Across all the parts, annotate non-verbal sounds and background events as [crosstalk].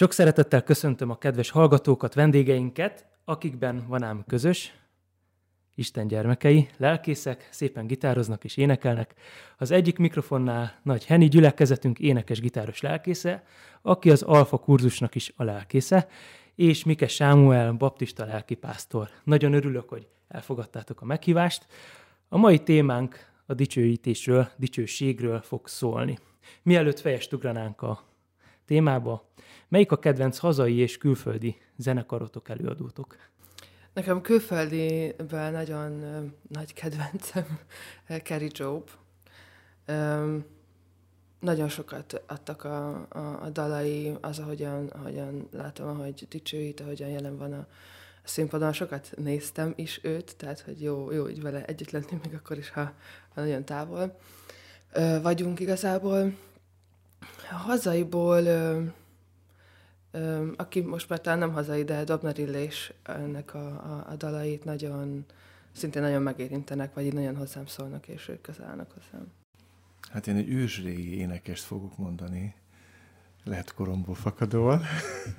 Sok szeretettel köszöntöm a kedves hallgatókat, vendégeinket, akikben van ám közös, Isten gyermekei, lelkészek, szépen gitároznak és énekelnek. Az egyik mikrofonnál nagy Henny gyülekezetünk énekes gitáros lelkésze, aki az Alfa kurzusnak is a lelkésze, és Mike Sámuel, baptista lelkipásztor. Nagyon örülök, hogy elfogadtátok a meghívást. A mai témánk a dicsőítésről, dicsőségről fog szólni. Mielőtt fejest ugranánk a témába, melyik a kedvenc hazai és külföldi zenekarotok, előadótok? Nekem külföldiből nagyon uh, nagy kedvencem Kerry Job. Um, nagyon sokat adtak a, a, a dalai, az, ahogyan, ahogyan látom, ahogy dicsőít, ahogyan jelen van a, a színpadon. Sokat néztem is őt, tehát hogy jó, jó így vele együtt lenni, még akkor is, ha, ha nagyon távol uh, vagyunk igazából. A hazaiból uh, aki most már talán nem hazai, de Dobner Illés ennek a, a, a dalait nagyon, szintén nagyon megérintenek, vagy így nagyon hozzám szólnak, és ők közel állnak hozzám. Hát én egy ősrégi énekest fogok mondani, lehet koromból fakadóan.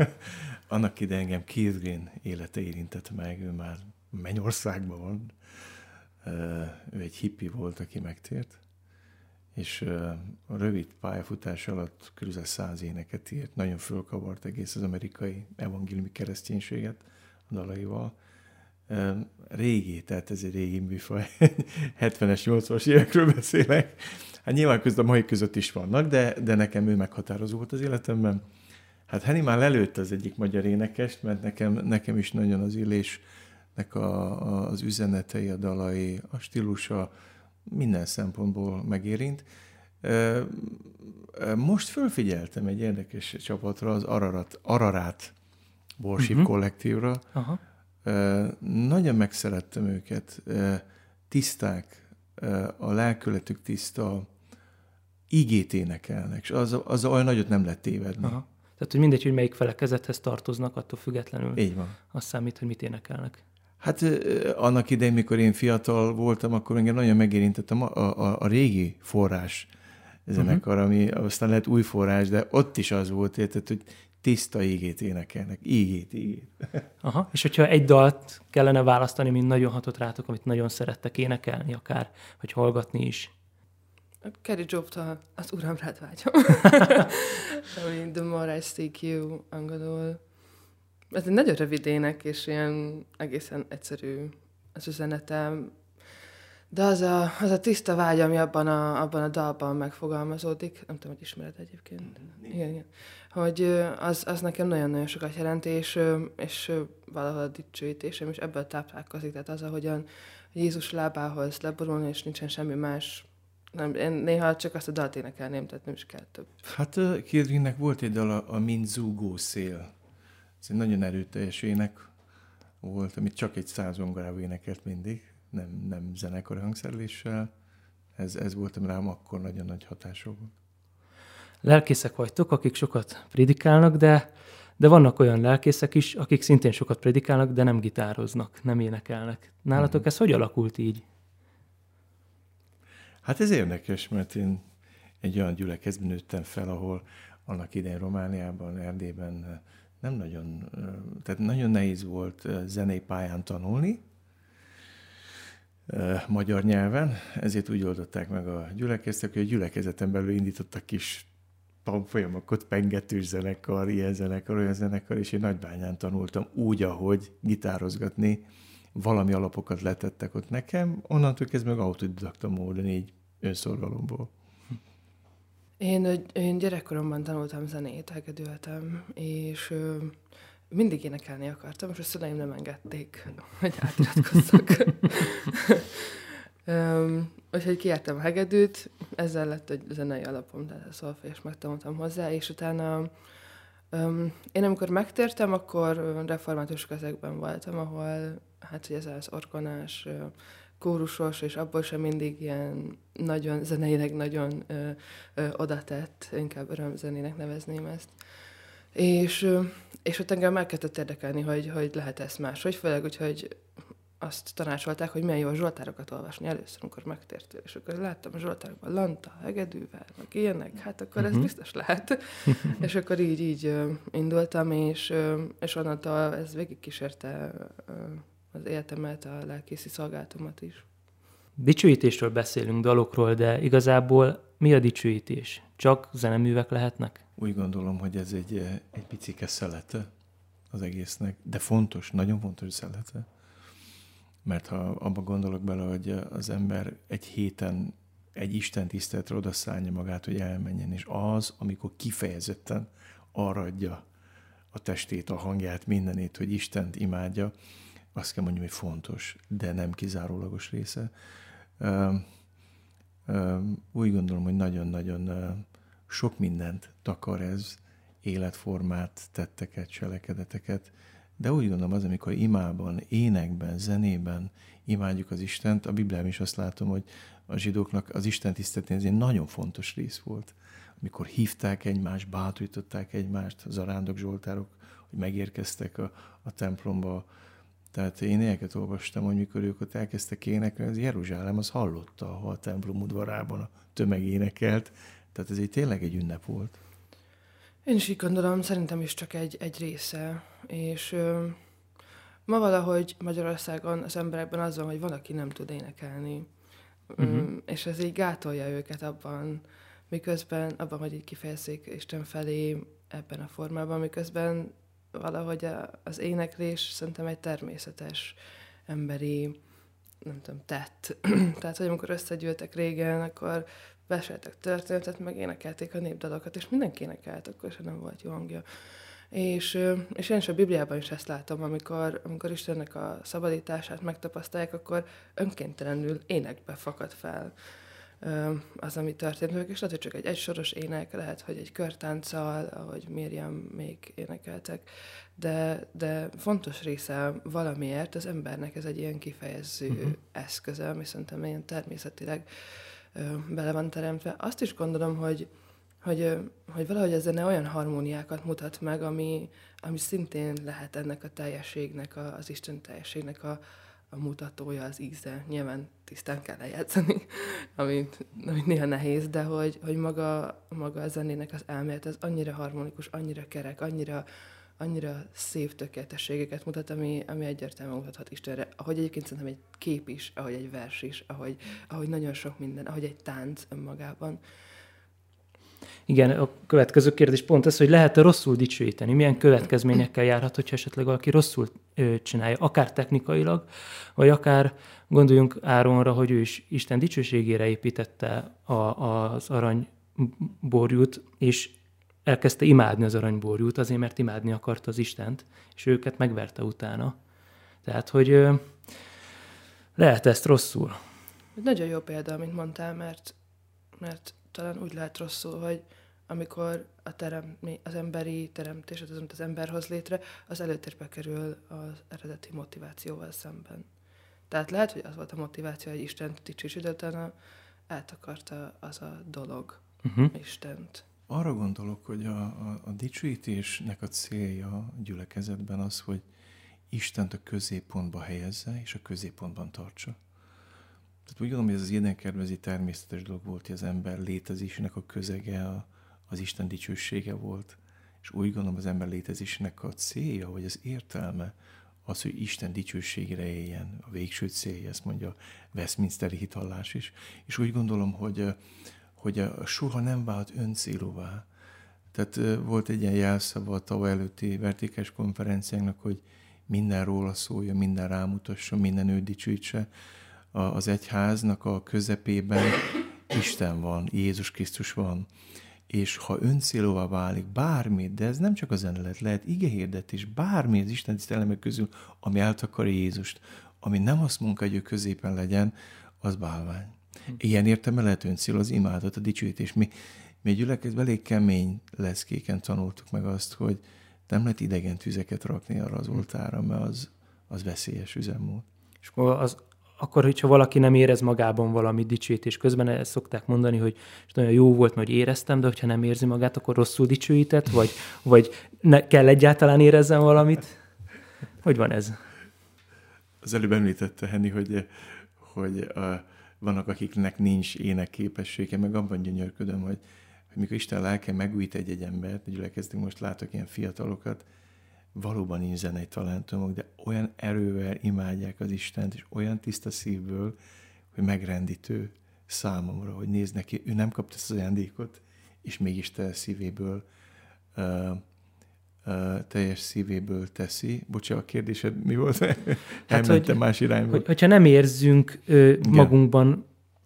[laughs] Annak ide engem Keith Green élete érintett meg, ő már Mennyországban van. Ő egy hippi volt, aki megtért és rövid pályafutás alatt kb. száz éneket írt, nagyon fölkavart egész az amerikai evangéliumi kereszténységet a dalaival. Régi, tehát ez egy régi műfaj, [laughs] 70-es, 80-as évekről beszélek. Hát nyilván közben a mai között is vannak, de, de nekem ő meghatározó volt az életemben. Hát Henny már lelőtt az egyik magyar énekest, mert nekem, nekem is nagyon az illésnek a, a, az üzenetei, a dalai, a stílusa, minden szempontból megérint. Most fölfigyeltem egy érdekes csapatra, az Ararat, Ararát Borship uh-huh. kollektívra. Aha. Nagyon megszerettem őket. Tiszták, a lelkületük tiszta, igét énekelnek, és az, az olyan nagyot nem lett tévedni. Aha. Tehát, hogy mindegy, hogy melyik felekezethez tartoznak, attól függetlenül. Így van. Az számít, hogy mit énekelnek. Hát annak idején, mikor én fiatal voltam, akkor engem nagyon megérintettem a, a, a régi forrás zenekar, uh-huh. ami aztán lehet új forrás, de ott is az volt, érted, hogy tiszta ígét énekelnek. Ígét, ígét. [laughs] Aha, és hogyha egy dalt kellene választani, mint nagyon hatott rátok, amit nagyon szerettek énekelni akár, vagy hallgatni is. Kerry job az Uram rád vágyom. [laughs] I mean, the more I seek you, angolul ez egy nagyon rövid ének, és ilyen egészen egyszerű az üzenetem. De az a, az a tiszta vágy, ami abban a, abban a dalban megfogalmazódik, nem tudom, hogy ismered egyébként. Igen, igen. Hogy az, az nekem nagyon-nagyon sokat jelent, és, és valahol a dicsőítésem is ebből táplálkozik. Tehát az, ahogyan Jézus lábához leborulni, és nincsen semmi más nem, én néha csak azt a dalt énekelném, tehát nem is kell több. Hát Kirvinnek volt egy dal, a, a Mint zúgó szél ez egy nagyon erőteljes ének volt, amit csak egy százongorával énekelt mindig, nem, nem zenekar hangszereléssel. Ez, ez volt rám akkor nagyon nagy hatású volt. Lelkészek vagytok, akik sokat prédikálnak, de, de vannak olyan lelkészek is, akik szintén sokat prédikálnak, de nem gitároznak, nem énekelnek. Nálatok hmm. ez hogy alakult így? Hát ez érdekes, mert én egy olyan gyülekezben nőttem fel, ahol annak idején Romániában, Erdélyben nem nagyon, tehát nagyon nehéz volt zenei pályán tanulni, magyar nyelven, ezért úgy oldották meg a gyülekeztek, hogy a gyülekezeten belül indítottak kis tanfolyamokat, pengetős zenekar, ilyen zenekar, olyan zenekar, és én Nagybányán tanultam úgy, ahogy gitározgatni, valami alapokat letettek ott nekem, onnantól kezdve meg autodidakta módon, így önszorgalomból. Én, én gyerekkoromban tanultam zenét, hegedültem, és ö, mindig énekelni akartam, és a szüleim nem engedték, [laughs] hogy átiratkozzak. [laughs] um, úgyhogy kiártam a hegedűt, ezzel lett egy zenei alapom, tehát a szolfés megtanultam hozzá, és utána um, én amikor megtértem, akkor református közegben voltam, ahol hát hogy ez az orgonás, kórusos, és abból sem mindig ilyen nagyon zeneileg nagyon ö, ö, odatett, inkább örömzenének nevezném ezt. És, ö, és ott engem elkezdett érdekelni, hogy, hogy lehet ezt más, hogy főleg, hogy azt tanácsolták, hogy milyen jó a Zsoltárokat olvasni először, amikor megtértél. És akkor láttam a Zsoltárokban Lanta, Hegedűvel, meg ilyenek, hát akkor uh-huh. ez biztos lehet. [laughs] és akkor így, így indultam, és, és onnantól ez végigkísérte az életemet, a lelkészi szolgálatomat is. Dicsőítésről beszélünk, dalokról, de igazából mi a dicsőítés? Csak zeneművek lehetnek? Úgy gondolom, hogy ez egy, egy picike szelete az egésznek, de fontos, nagyon fontos szelete. Mert ha abba gondolok bele, hogy az ember egy héten egy Isten tiszteletre odaszállja magát, hogy elmenjen, és az, amikor kifejezetten arra adja a testét, a hangját, mindenét, hogy Istent imádja, azt kell mondjam, hogy fontos, de nem kizárólagos része. Úgy gondolom, hogy nagyon-nagyon sok mindent takar ez, életformát, tetteket, cselekedeteket, de úgy gondolom az, amikor imában, énekben, zenében imádjuk az Istent, a Bibliában is azt látom, hogy a zsidóknak az Isten tiszteletén ez egy nagyon fontos rész volt. Amikor hívták egymást, bátorították egymást, az arándok zsoltárok, hogy megérkeztek a, a templomba. Tehát én ilyeneket olvastam, hogy mikor ők ott elkezdtek énekelni, az Jeruzsálem az hallotta, ha a templom udvarában a tömeg énekelt. Tehát ez egy tényleg egy ünnep volt. Én is így gondolom, szerintem is csak egy, egy része. És ö, ma valahogy Magyarországon az emberekben az van, hogy valaki nem tud énekelni. Uh-huh. És ez így gátolja őket abban, miközben, abban, hogy így kifejezzék Isten felé ebben a formában, miközben valahogy az éneklés szerintem egy természetes emberi, nem tudom, tett. [clears throat] Tehát, hogy amikor összegyűltek régen, akkor meséltek történetet, meg énekelték a népdalokat, és mindenki énekelt, akkor sem nem volt jó hangja. És, és én is a Bibliában is ezt látom, amikor, amikor Istennek a szabadítását megtapasztalják, akkor önkéntelenül énekbe fakad fel az, ami történt és lehet, hogy csak egy egysoros ének, lehet, hogy egy körtánccal, ahogy Miriam még énekeltek, de, de fontos része valamiért az embernek ez egy ilyen kifejező uh-huh. eszköze, ami szerintem ilyen természetileg bele van teremtve. Azt is gondolom, hogy, hogy, hogy valahogy ez ne olyan harmóniákat mutat meg, ami, ami szintén lehet ennek a teljességnek, az Isten teljességnek a, a mutatója, az íze. Nyilván tisztán kell lejátszani, [laughs] amit, amit néha nehéz, de hogy, hogy maga, maga a zenének az elmélet az annyira harmonikus, annyira kerek, annyira, annyira szép tökéletességeket mutat, ami, ami egyértelműen mutathat Istenre. Ahogy egyébként szerintem egy kép is, ahogy egy vers is, ahogy, ahogy nagyon sok minden, ahogy egy tánc önmagában. Igen, a következő kérdés pont ez, hogy lehet-e rosszul dicsőíteni? Milyen következményekkel járhat, hogyha esetleg valaki rosszul csinálja, akár technikailag, vagy akár gondoljunk Áronra, hogy ő is Isten dicsőségére építette a, az aranyborjút, és elkezdte imádni az aranyborjút, azért, mert imádni akarta az Istent, és őket megverte utána. Tehát, hogy lehet ezt rosszul. Nagyon jó példa, amit mondtál, mert, mert talán úgy lehet rosszul, hogy amikor a terem, az emberi teremtés, az, amit az ember hoz létre, az előtérbe kerül az eredeti motivációval szemben. Tehát lehet, hogy az volt a motiváció, hogy Isten dicsősít, de utána eltakarta az a dolog uh-huh. Istent. Arra gondolok, hogy a, a, a dicsőítésnek a célja a gyülekezetben az, hogy Istent a középpontba helyezze, és a középpontban tartsa. Tehát úgy gondolom, hogy ez az énekervezi természetes dolog volt, hogy az ember létezésének a közege a, az Isten dicsősége volt. És úgy gondolom, az ember létezésének a célja, vagy az értelme, az, hogy Isten dicsőségére éljen, a végső célja, ezt mondja Westminsteri hitallás is. És úgy gondolom, hogy hogy a, soha nem vált öncélúvá. Tehát volt egy ilyen jelszava a tavaly előtti vertikás konferenciánknak, hogy minden róla szólja, minden rámutasson, minden ő dicsőítse. Az egyháznak a közepében Isten van, Jézus Krisztus van. És ha öncélóvá válik bármi, de ez nem csak a zenelet, lehet igehirdetés, bármi az Isten tisztelemek közül, ami eltakarja Jézust, ami nem azt munka, hogy ő középen legyen, az bálvány. Ilyen értelme lehet öncél az imádat, a dicsőítés. Mi, mi gyülekezben elég kemény leszkéken tanultuk meg azt, hogy nem lehet idegen tüzeket rakni arra az oltára, mert az, az veszélyes üzemmód. És akkor, az, akkor, hogyha valaki nem érez magában valami dicsőítés közben, ezt szokták mondani, hogy nagyon jó volt, hogy éreztem, de hogyha nem érzi magát, akkor rosszul dicsőített, vagy, vagy ne, kell egyáltalán érezzen valamit? Hogy van ez? az előbb említette Henni, hogy, hogy a, vannak, akiknek nincs ének képessége, meg abban gyönyörködöm, hogy, hogy mikor Isten lelke megújít egy-egy embert, gyülekeztünk, most látok ilyen fiatalokat, valóban nincs zenei talentumok, de olyan erővel imádják az Istent, és olyan tiszta szívből, hogy megrendítő számomra, hogy nézd neki, ő nem kapta ezt az ajándékot, és mégis te szívéből uh, uh, teljes szívéből teszi. Bocsánat, a kérdésed mi volt? Hát, hogy, más irányba. Hogy, hogyha nem érzünk ö, magunkban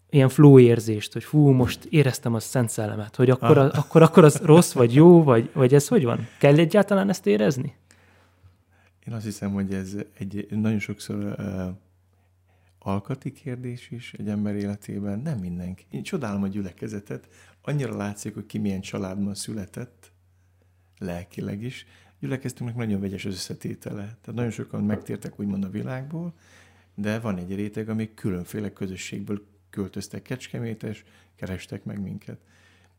ilyen flow érzést, hogy fú, most éreztem a szent szellemet, hogy akkor, ah. a, akkor, akkor az rossz, vagy jó, vagy, vagy ez hogy van? Kell egyáltalán ezt érezni? Én azt hiszem, hogy ez egy nagyon sokszor uh, alkati kérdés is egy ember életében, nem mindenki. Én csodálom a gyülekezetet, annyira látszik, hogy ki milyen családban született, lelkileg is. Gyülekeztünknek nagyon vegyes az összetétele. Tehát nagyon sokan megtértek úgymond a világból, de van egy réteg, amik különféle közösségből költöztek Kecskemétes, kerestek meg minket.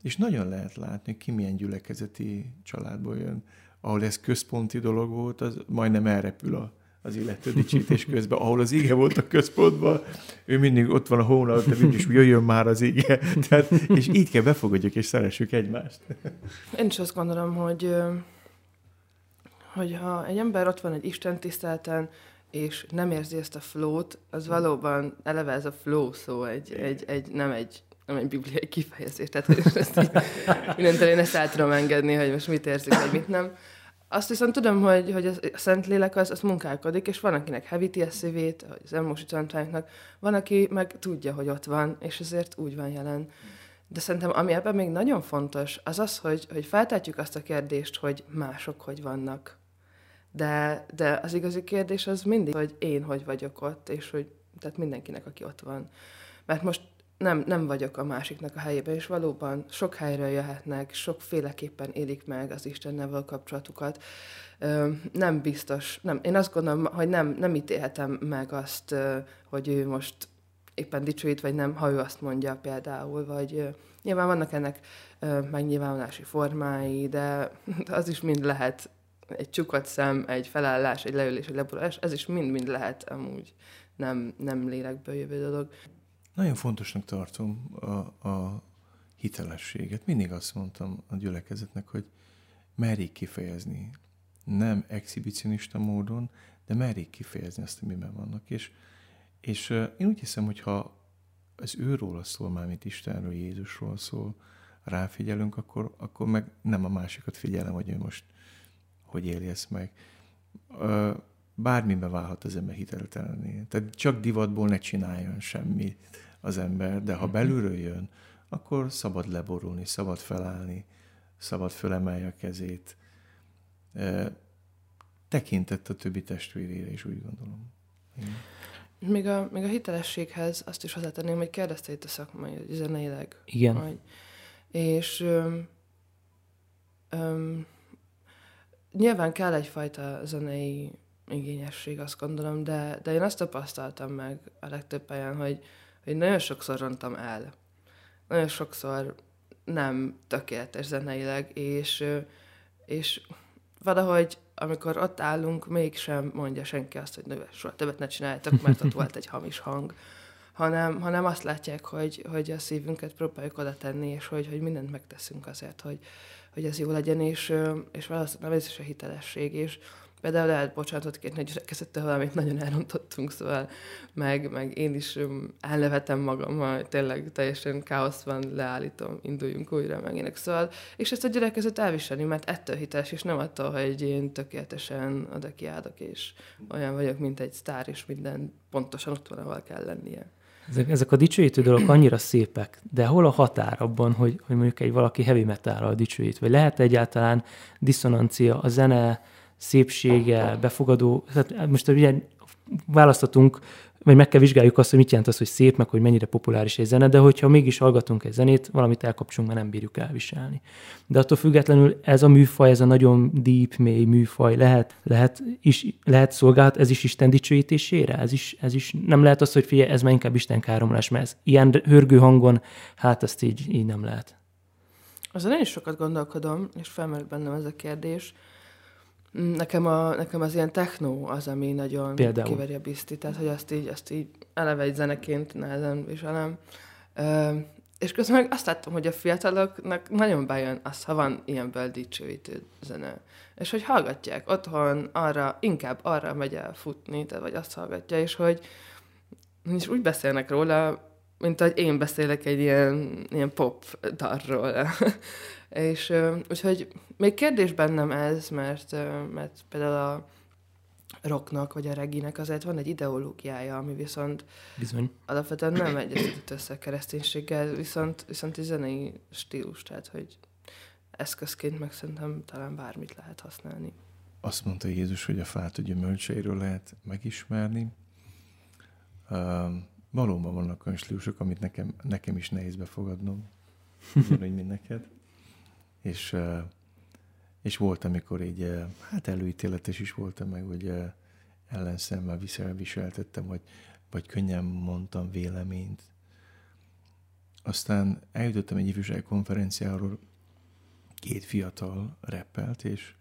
És nagyon lehet látni, ki milyen gyülekezeti családból jön. Ahol ez központi dolog volt, az majdnem elrepül a, az illető dicsítés közben, ahol az ige volt a központban, ő mindig ott van a hónap, de is jöjjön már az ige. [laughs] Tehát, és így kell befogadjuk és szeressük egymást. Én is azt gondolom, hogy hogy ha egy ember ott van egy Isten tisztelten, és nem érzi ezt a flót, az valóban eleve ez a flow szó, egy, egy, egy, nem egy nem egy bibliai kifejezés, tehát hogy ezt így, én ezt el tudom engedni, hogy most mit érzik, vagy mit nem. Azt viszont tudom, hogy, hogy a Szentlélek az, az munkálkodik, és van, akinek hevíti a szívét, az elmósi tanítványoknak, van, aki meg tudja, hogy ott van, és ezért úgy van jelen. De szerintem, ami ebben még nagyon fontos, az az, hogy, hogy feltetjük azt a kérdést, hogy mások hogy vannak. De, de az igazi kérdés az mindig, hogy én hogy vagyok ott, és hogy tehát mindenkinek, aki ott van. Mert most nem, nem vagyok a másiknak a helyében, és valóban sok helyről jöhetnek, sokféleképpen élik meg az Istennel kapcsolatukat. Nem biztos, nem, én azt gondolom, hogy nem, nem ítélhetem meg azt, hogy ő most éppen dicsőít, vagy nem, ha ő azt mondja például, vagy nyilván vannak ennek megnyilvánulási formái, de [laughs] az is mind lehet egy csukott szem, egy felállás, egy leülés, egy leborulás, ez is mind-mind lehet amúgy nem, nem lélekből jövő dolog. Nagyon fontosnak tartom a, a hitelességet. Mindig azt mondtam a gyülekezetnek, hogy merjék kifejezni. Nem exhibicionista módon, de merjék kifejezni azt, amiben vannak. És, és én úgy hiszem, hogy ha az őról szól, már mint Istenről, Jézusról szól, ráfigyelünk, akkor, akkor meg nem a másikat figyelem, hogy ő most hogy éli ezt meg. Bármiben válhat az ember hiteltelenné. Tehát csak divatból ne csináljon semmit az ember, de ha mhm. belülről jön, akkor szabad leborulni, szabad felállni, szabad fölemelje a kezét. Tekintett a többi testvérére is, úgy gondolom. Még a, még a hitelességhez azt is hozzátenném, hogy kérdezte itt a szakmai, zeneileg. Igen. Hogy, és öm, öm, nyilván kell egyfajta zenei igényesség, azt gondolom, de, de én azt tapasztaltam meg a legtöbb helyen, hogy, hogy nagyon sokszor rontam el. Nagyon sokszor nem tökéletes zeneileg, és, és valahogy amikor ott állunk, mégsem mondja senki azt, hogy soha többet ne csináljátok, mert ott volt egy hamis hang, hanem, hanem azt látják, hogy, hogy a szívünket próbáljuk oda tenni, és hogy, hogy mindent megteszünk azért, hogy, hogy ez jó legyen, és, és valószínűleg ez is a hitelesség, és Például lehet bocsánatot kérni, hogy gyülekezettől valamit nagyon elrontottunk, szóval meg, meg én is elnevetem magam, ha tényleg teljesen káosz van, leállítom, induljunk újra meg ének. Szóval, és ezt a gyülekezet elviselni, mert ettől hiteles, és nem attól, hogy én tökéletesen oda kiállok, és olyan vagyok, mint egy sztár, és minden pontosan ott van, ahol kell lennie. Ezek, ezek a dicsőítő dolgok annyira szépek, de hol a határ abban, hogy, hogy mondjuk egy valaki heavy metal dicsőít, vagy lehet egyáltalán diszonancia a zene, szépsége, befogadó, tehát most ugye választatunk, vagy meg kell vizsgáljuk azt, hogy mit jelent az, hogy szép, meg hogy mennyire populáris egy zene, de hogyha mégis hallgatunk egy zenét, valamit elkapcsolunk, mert nem bírjuk elviselni. De attól függetlenül ez a műfaj, ez a nagyon deep, mély műfaj lehet, lehet, is, lehet szolgált, ez is Isten dicsőítésére, ez is, ez is nem lehet az, hogy figyelj, ez már inkább Isten káromlás, mert ez ilyen hörgő hangon, hát ezt így, így nem lehet. Azon én is sokat gondolkodom, és felmerült bennem ez a kérdés, Nekem, a, nekem az ilyen techno az, ami nagyon Például. kiveri a bizti, tehát hogy azt így, azt így eleve egy zeneként nehezen viselem. Ö, és közben meg azt láttam, hogy a fiataloknak nagyon bejön az, ha van ilyenből dicsőítő zene. És hogy hallgatják otthon, arra, inkább arra megy el futni, tehát vagy azt hallgatja, és hogy és úgy beszélnek róla, mint ahogy én beszélek egy ilyen, ilyen pop darról. [laughs] és úgyhogy még kérdés bennem ez, mert, mert például a rocknak, vagy a reginek azért van egy ideológiája, ami viszont Bizony. alapvetően nem egyeztetett össze a kereszténységgel, viszont, viszont egy zenei stílus, tehát hogy eszközként meg szerintem talán bármit lehet használni. Azt mondta Jézus, hogy a fát a gyümölcseiről lehet megismerni. Uh, valóban vannak olyan stílusok, amit nekem, nekem is nehéz befogadnom, ugyanúgy, mint neked. És, és volt, amikor így, hát előítéletes is voltam meg, hogy ellenszemmel viseltettem, vagy, vagy könnyen mondtam véleményt. Aztán eljutottam egy ifjúsági konferenciáról, két fiatal reppelt, és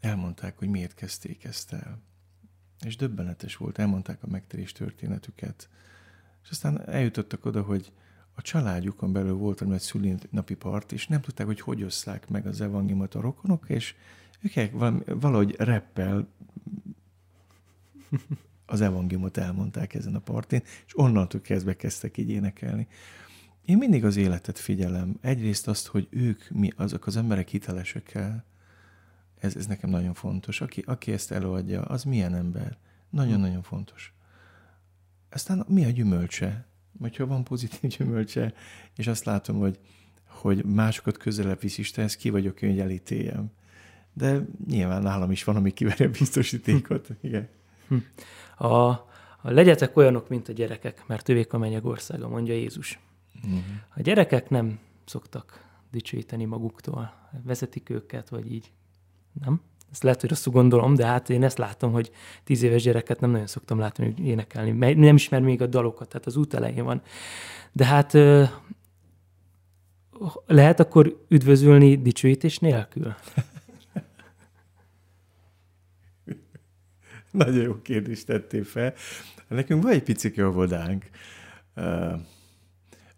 elmondták, hogy miért kezdték ezt el. És döbbenetes volt, elmondták a megtérés történetüket. És aztán eljutottak oda, hogy a családjukon belül volt egy szülinapi part, és nem tudták, hogy hogy osszák meg az evangéliumot a rokonok, és ők valahogy reppel az evangéliumot elmondták ezen a partin, és onnantól kezdve kezdtek így énekelni. Én mindig az életet figyelem. Egyrészt azt, hogy ők, mi, azok az emberek hitelesek el, ez, ez nekem nagyon fontos. Aki, aki ezt előadja, az milyen ember? Nagyon-nagyon fontos. Aztán mi a gyümölcse? Hogyha van pozitív [laughs] gyümölcse, és azt látom, hogy, hogy másokat közelebb visz Istenhez, ki vagyok én, hogy elítéljem. De nyilván nálam is van, ami kiveri a biztosítékot. Igen. Hm. A, a legyetek olyanok, mint a gyerekek, mert ővék a mennyek országa, mondja Jézus. Uh-huh. A gyerekek nem szoktak dicsőíteni maguktól, vezetik őket, vagy így nem? Ezt lehet, hogy rosszul gondolom, de hát én ezt látom, hogy tíz éves gyereket nem nagyon szoktam látni, hogy énekelni. Nem ismer még a dalokat, tehát az út elején van. De hát lehet akkor üdvözölni dicsőítés nélkül? [laughs] Nagyon jó kérdést tettél fel. Nekünk van egy picike óvodánk.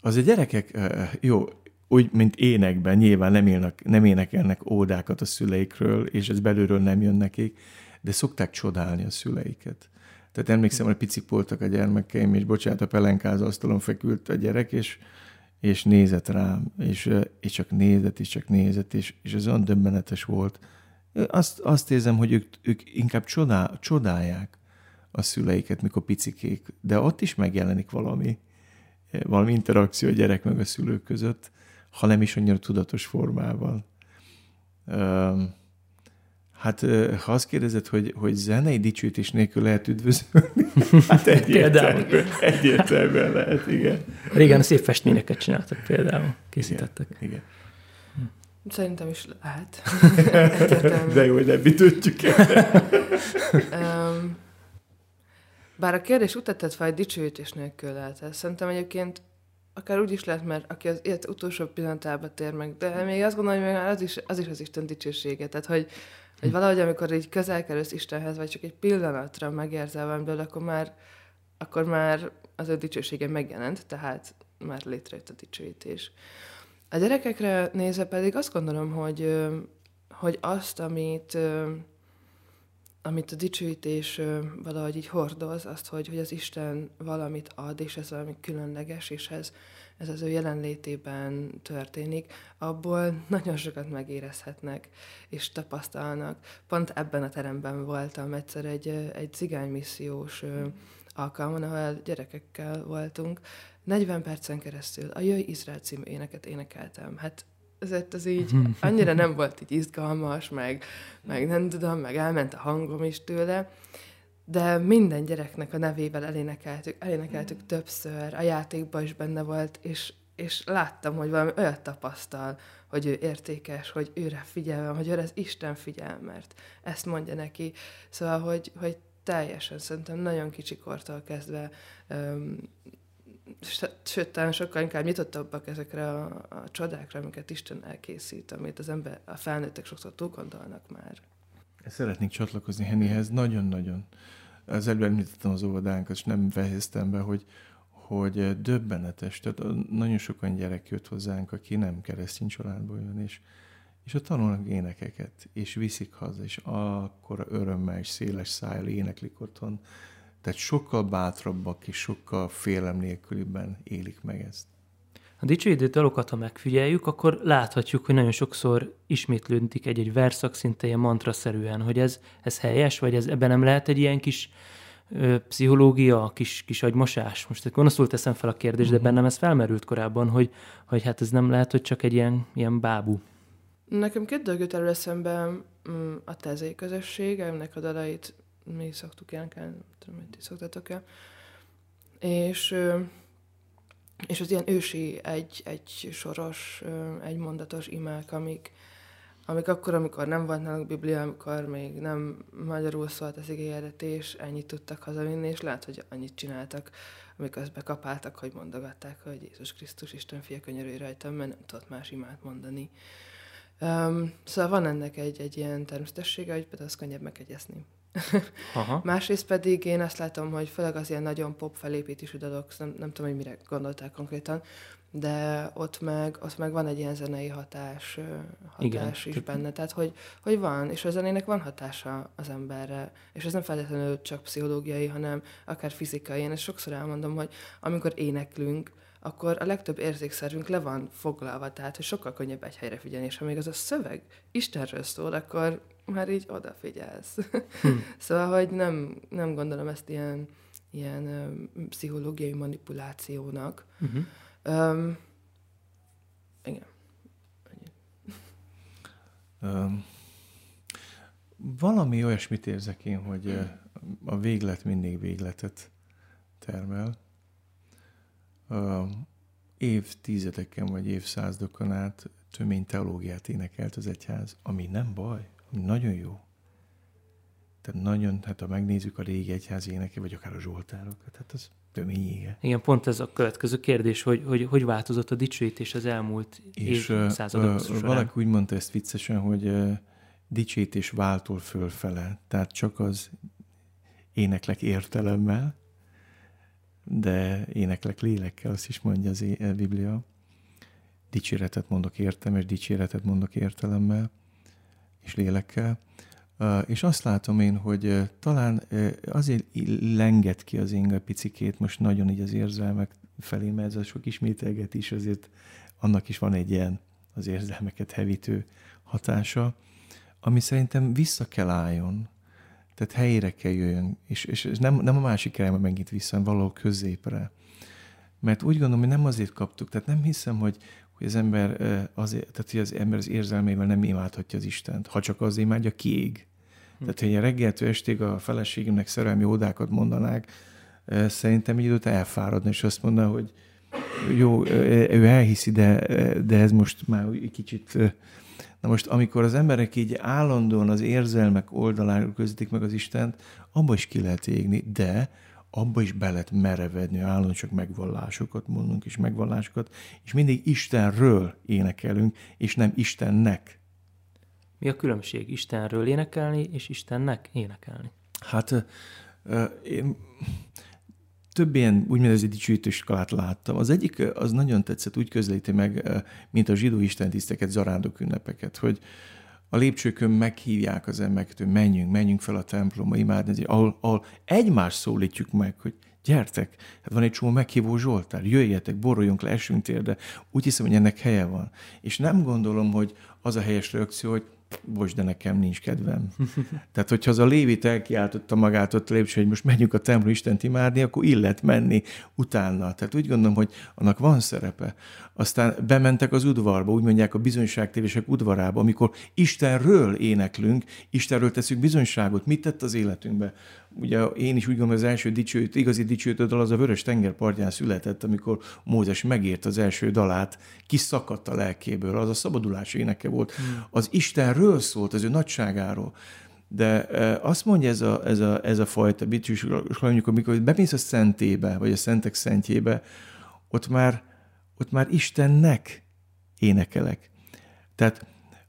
Az a gyerekek, jó, úgy, mint énekben, nyilván nem, élnek, nem énekelnek ódákat a szüleikről, és ez belülről nem jön nekik, de szokták csodálni a szüleiket. Tehát emlékszem, hogy picik voltak a gyermekeim, és bocsánat, a pelenkáz fekült a gyerek, és, és nézett rám, és, és csak nézett, és csak nézett, és, és ez olyan döbbenetes volt. Azt, azt érzem, hogy ők, ők inkább csodál, csodálják a szüleiket, mikor picikék, de ott is megjelenik valami, valami interakció a gyerek meg a szülők között, ha nem is annyira tudatos formával. Hát, ha azt kérdezed, hogy, hogy zenei dicsőítés nélkül lehet üdvözölni, [laughs] hát egyértelműen, egyértelműen lehet, igen. Régen szép festményeket csináltak például, készítettek. Igen. igen. Szerintem is lehet. [laughs] De jó, hogy nem tudjuk um, Bár a kérdés utat fel, hogy dicsőítés nélkül lehet. Szerintem egyébként akár úgy is lehet, mert aki az élet utolsó pillanatába tér meg, de még azt gondolom, hogy az is az, is az Isten dicsősége. Tehát, hogy, hogy valahogy amikor így közel kerülsz Istenhez, vagy csak egy pillanatra megérzel valamiből, akkor már, akkor már az ő dicsősége megjelent, tehát már létrejött a dicsőítés. A gyerekekre nézve pedig azt gondolom, hogy, hogy azt, amit amit a dicsőítés valahogy így hordoz, azt, hogy, hogy az Isten valamit ad, és ez valami különleges, és ez, ez az ő jelenlétében történik, abból nagyon sokat megérezhetnek, és tapasztalnak. Pont ebben a teremben voltam egyszer egy, egy cigánymissziós alkalmon, ahol gyerekekkel voltunk. 40 percen keresztül a Jöjj Izrael című éneket énekeltem. Hát ezért az így annyira nem volt így izgalmas, meg, meg nem tudom, meg elment a hangom is tőle, de minden gyereknek a nevével elénekeltük, elénekeltük többször, a játékban is benne volt, és, és láttam, hogy valami olyat tapasztal, hogy ő értékes, hogy őre figyel, hogy őre az Isten figyel, mert ezt mondja neki. Szóval, hogy, hogy teljesen szerintem nagyon kicsikortól kezdve um, sőt, talán sokkal inkább nyitottabbak ezekre a, a csodákra, amiket Isten elkészít, amit az ember, a felnőttek sokszor túl gondolnak már. Szeretnék csatlakozni Hennihez, nagyon-nagyon. Az előbb említettem az óvodánkat, és nem fejeztem be, hogy, hogy döbbenetes. Tehát nagyon sokan gyerek jött hozzánk, aki nem keresztény családból jön, és, és ott tanulnak énekeket, és viszik haza, és akkor örömmel és széles szájjal éneklik otthon. Tehát sokkal bátrabbak és sokkal félem nélkülibben élik meg ezt. A dicsőítő dalokat, ha megfigyeljük, akkor láthatjuk, hogy nagyon sokszor ismétlődik egy-egy verszak szinte ilyen mantraszerűen, hogy ez, ez helyes, vagy ez, ebben nem lehet egy ilyen kis ö, pszichológia, kis, kis agymosás. Most gonoszul teszem fel a kérdést, uh-huh. de mhm. bennem ez felmerült korábban, hogy, hogy hát ez nem lehet, hogy csak egy ilyen, ilyen bábú. Nekem két dolgot elő eszembe mm, a tezei közösség, ennek a dalait mi szoktuk énekelni, tudom, hogy ti szoktatok-e. És és az ilyen ősi egy, egy soros, egy mondatos imák, amik, amik akkor, amikor nem volt náluk Biblia, amikor még nem magyarul szólt az igényedetés, ennyit tudtak hazavinni, és lehet, hogy annyit csináltak, amikor bekapáltak, hogy mondogatták, hogy Jézus Krisztus, Isten fia könyörülj rajtam, mert nem tudott más imát mondani. Um, szóval van ennek egy, egy ilyen természetessége, hogy például az könnyebb megegyezni. Aha. [laughs] Másrészt pedig én azt látom, hogy főleg az ilyen nagyon pop felépítésű dalok, nem, nem tudom, hogy mire gondolták konkrétan, de ott meg, ott meg van egy ilyen zenei hatás, hatás Igen. is benne. Tehát, hogy, hogy van, és a zenének van hatása az emberre, és ez nem feltétlenül csak pszichológiai, hanem akár fizikai. Én ezt sokszor elmondom, hogy amikor éneklünk, akkor a legtöbb érzékszervünk le van foglalva, tehát hogy sokkal könnyebb egy helyre figyelni, és ha még az a szöveg Istenről szól, akkor már így odafigyelsz. Hm. [laughs] szóval, hogy nem, nem gondolom ezt ilyen, ilyen um, pszichológiai manipulációnak. Uh-huh. Um, igen. Um, valami olyasmit érzek én, hogy a véglet mindig végletet termel. Évtizedeken vagy évszázadokon át tömény teológiát énekelt az egyház, ami nem baj nagyon jó. Tehát nagyon, hát ha megnézzük a régi egyházi éneke, vagy akár a zsoltárokat, hát az töményége. Igen, pont ez a következő kérdés, hogy hogy, hogy változott a dicsőítés az elmúlt és évszázadok során. Valaki úgy mondta ezt viccesen, hogy uh, dicsőítés váltól fölfele, tehát csak az éneklek értelemmel, de éneklek lélekkel, azt is mondja az a Biblia. Dicséretet mondok értem, és dicséretet mondok értelemmel és lélekkel. És azt látom én, hogy talán azért lenget ki az inga picikét most nagyon így az érzelmek felé, mert ez a sok ismételget is azért annak is van egy ilyen az érzelmeket hevítő hatása, ami szerintem vissza kell álljon. Tehát helyére kell jöjjön, és, és nem, nem a másik irányba megint vissza, hanem valahol középre. Mert úgy gondolom, hogy nem azért kaptuk, tehát nem hiszem, hogy, hogy az ember azért, tehát hogy az ember az érzelmével nem imádhatja az Istent, ha csak az imádja, kiég. Hm. Tehát, hogy reggeltől estig a feleségemnek szerelmi ódákat mondanák, szerintem így ott elfáradna, és azt mondaná, hogy jó, ő elhiszi, de, de ez most már egy kicsit... Na most, amikor az emberek így állandóan az érzelmek oldalára közítik meg az Istent, abba is ki lehet égni, de abba is be lehet merevedni, állandóan csak megvallásokat mondunk, és megvallásokat, és mindig Istenről énekelünk, és nem Istennek. Mi a különbség Istenről énekelni, és Istennek énekelni? Hát én több ilyen úgynevezett dicsőítőskalát láttam. Az egyik az nagyon tetszett, úgy közelíti meg, mint a zsidó istentiszteket, zarándok ünnepeket, hogy, a lépcsőkön meghívják az embereket, hogy menjünk, menjünk fel a templomba imádni, ahol, ahol egymást szólítjuk meg, hogy gyertek, hát van egy csomó meghívó Zsoltár, jöjjetek, boruljunk le, esünk térde. Úgy hiszem, hogy ennek helye van. És nem gondolom, hogy az a helyes reakció, hogy bocs, de nekem nincs kedvem. Tehát, hogyha az a Lévit elkiáltotta magát ott lépcső, hogy most menjünk a templom Istent imádni, akkor illet menni utána. Tehát úgy gondolom, hogy annak van szerepe. Aztán bementek az udvarba, úgy mondják a bizonyságtévések udvarába, amikor Istenről éneklünk, Istenről teszünk bizonyságot. Mit tett az életünkbe? Ugye én is úgy gondolom, az első dicsőt, igazi dicsőt dal az a Vörös tenger partján született, amikor Mózes megért az első dalát, kiszakadt a lelkéből, az a szabadulás éneke volt. Hmm. Az Istenről szólt, az ő nagyságáról. De e, azt mondja ez a, ez a, ez a fajta dicsőség, amikor bemész a szentébe, vagy a szentek szentjébe, ott már, ott már Istennek énekelek. Tehát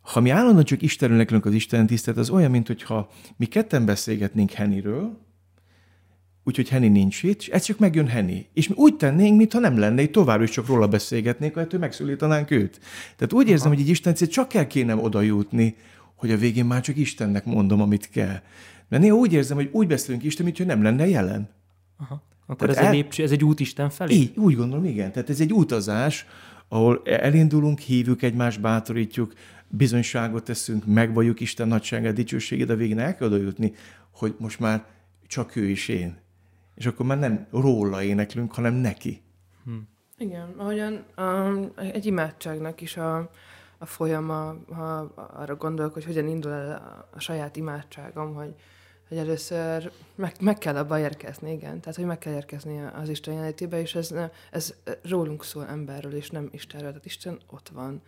ha mi állandóan csak Istenről nekünk az Isten tisztelet, az olyan, mint hogyha mi ketten beszélgetnénk Heniről, úgyhogy Henny nincs itt, és ez csak megjön Henny. És mi úgy tennénk, mintha nem lenne, hogy tovább is csak róla beszélgetnénk, hogy megszólítanánk őt. Tehát úgy érzem, Aha. hogy egy Isten csak kell kéne oda jutni, hogy a végén már csak Istennek mondom, amit kell. Mert néha úgy érzem, hogy úgy beszélünk Isten, mintha nem lenne jelen. Aha. Akkor ez, el... egy lépcső, ez egy út Isten felé? Így, úgy gondolom, igen. Tehát ez egy utazás, ahol elindulunk, hívjuk egymást, bátorítjuk, bizonyságot teszünk, megvalljuk Isten nagyságát, dicsőségét, de végén el kell jutni, hogy most már csak ő is én. És akkor már nem róla éneklünk, hanem neki. Hm. Igen, ahogyan um, egy imádságnak is a, a folyama, ha arra gondolok, hogy hogyan indul el a, saját imádságom, hogy, hogy először meg, meg kell abba érkezni, igen. Tehát, hogy meg kell érkezni az Isten jelenlétébe, és ez, ez rólunk szól emberről, és nem Istenről. Tehát Isten ott van.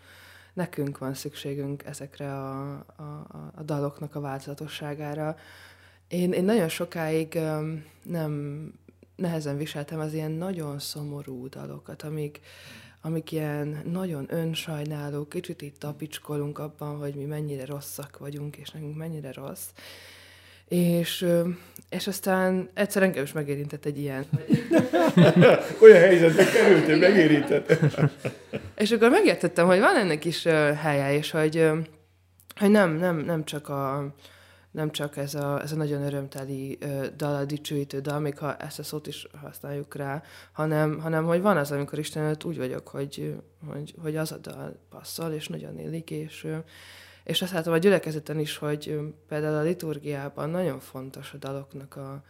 Nekünk van szükségünk ezekre a, a, a daloknak a változatosságára. Én, én nagyon sokáig nem nehezen viseltem az ilyen nagyon szomorú dalokat, amik, amik ilyen nagyon önsajnáló, kicsit itt tapicskolunk abban, hogy mi mennyire rosszak vagyunk, és nekünk mennyire rossz. És, és aztán egyszer engem is megérintett egy ilyen. [laughs] Olyan helyzetbe kerültél, megérintett. [laughs] és akkor megértettem, hogy van ennek is helye, és hogy, hogy nem, nem, nem csak a, nem csak ez a, ez a nagyon örömteli dal, a dicsőítő dal, még ha ezt a szót is használjuk rá, hanem, hanem hogy van az, amikor Isten előtt úgy vagyok, hogy, hogy, hogy az a dal passzol, és nagyon élik, és, és azt látom a gyülekezeten is, hogy például a liturgiában nagyon fontos a daloknak a,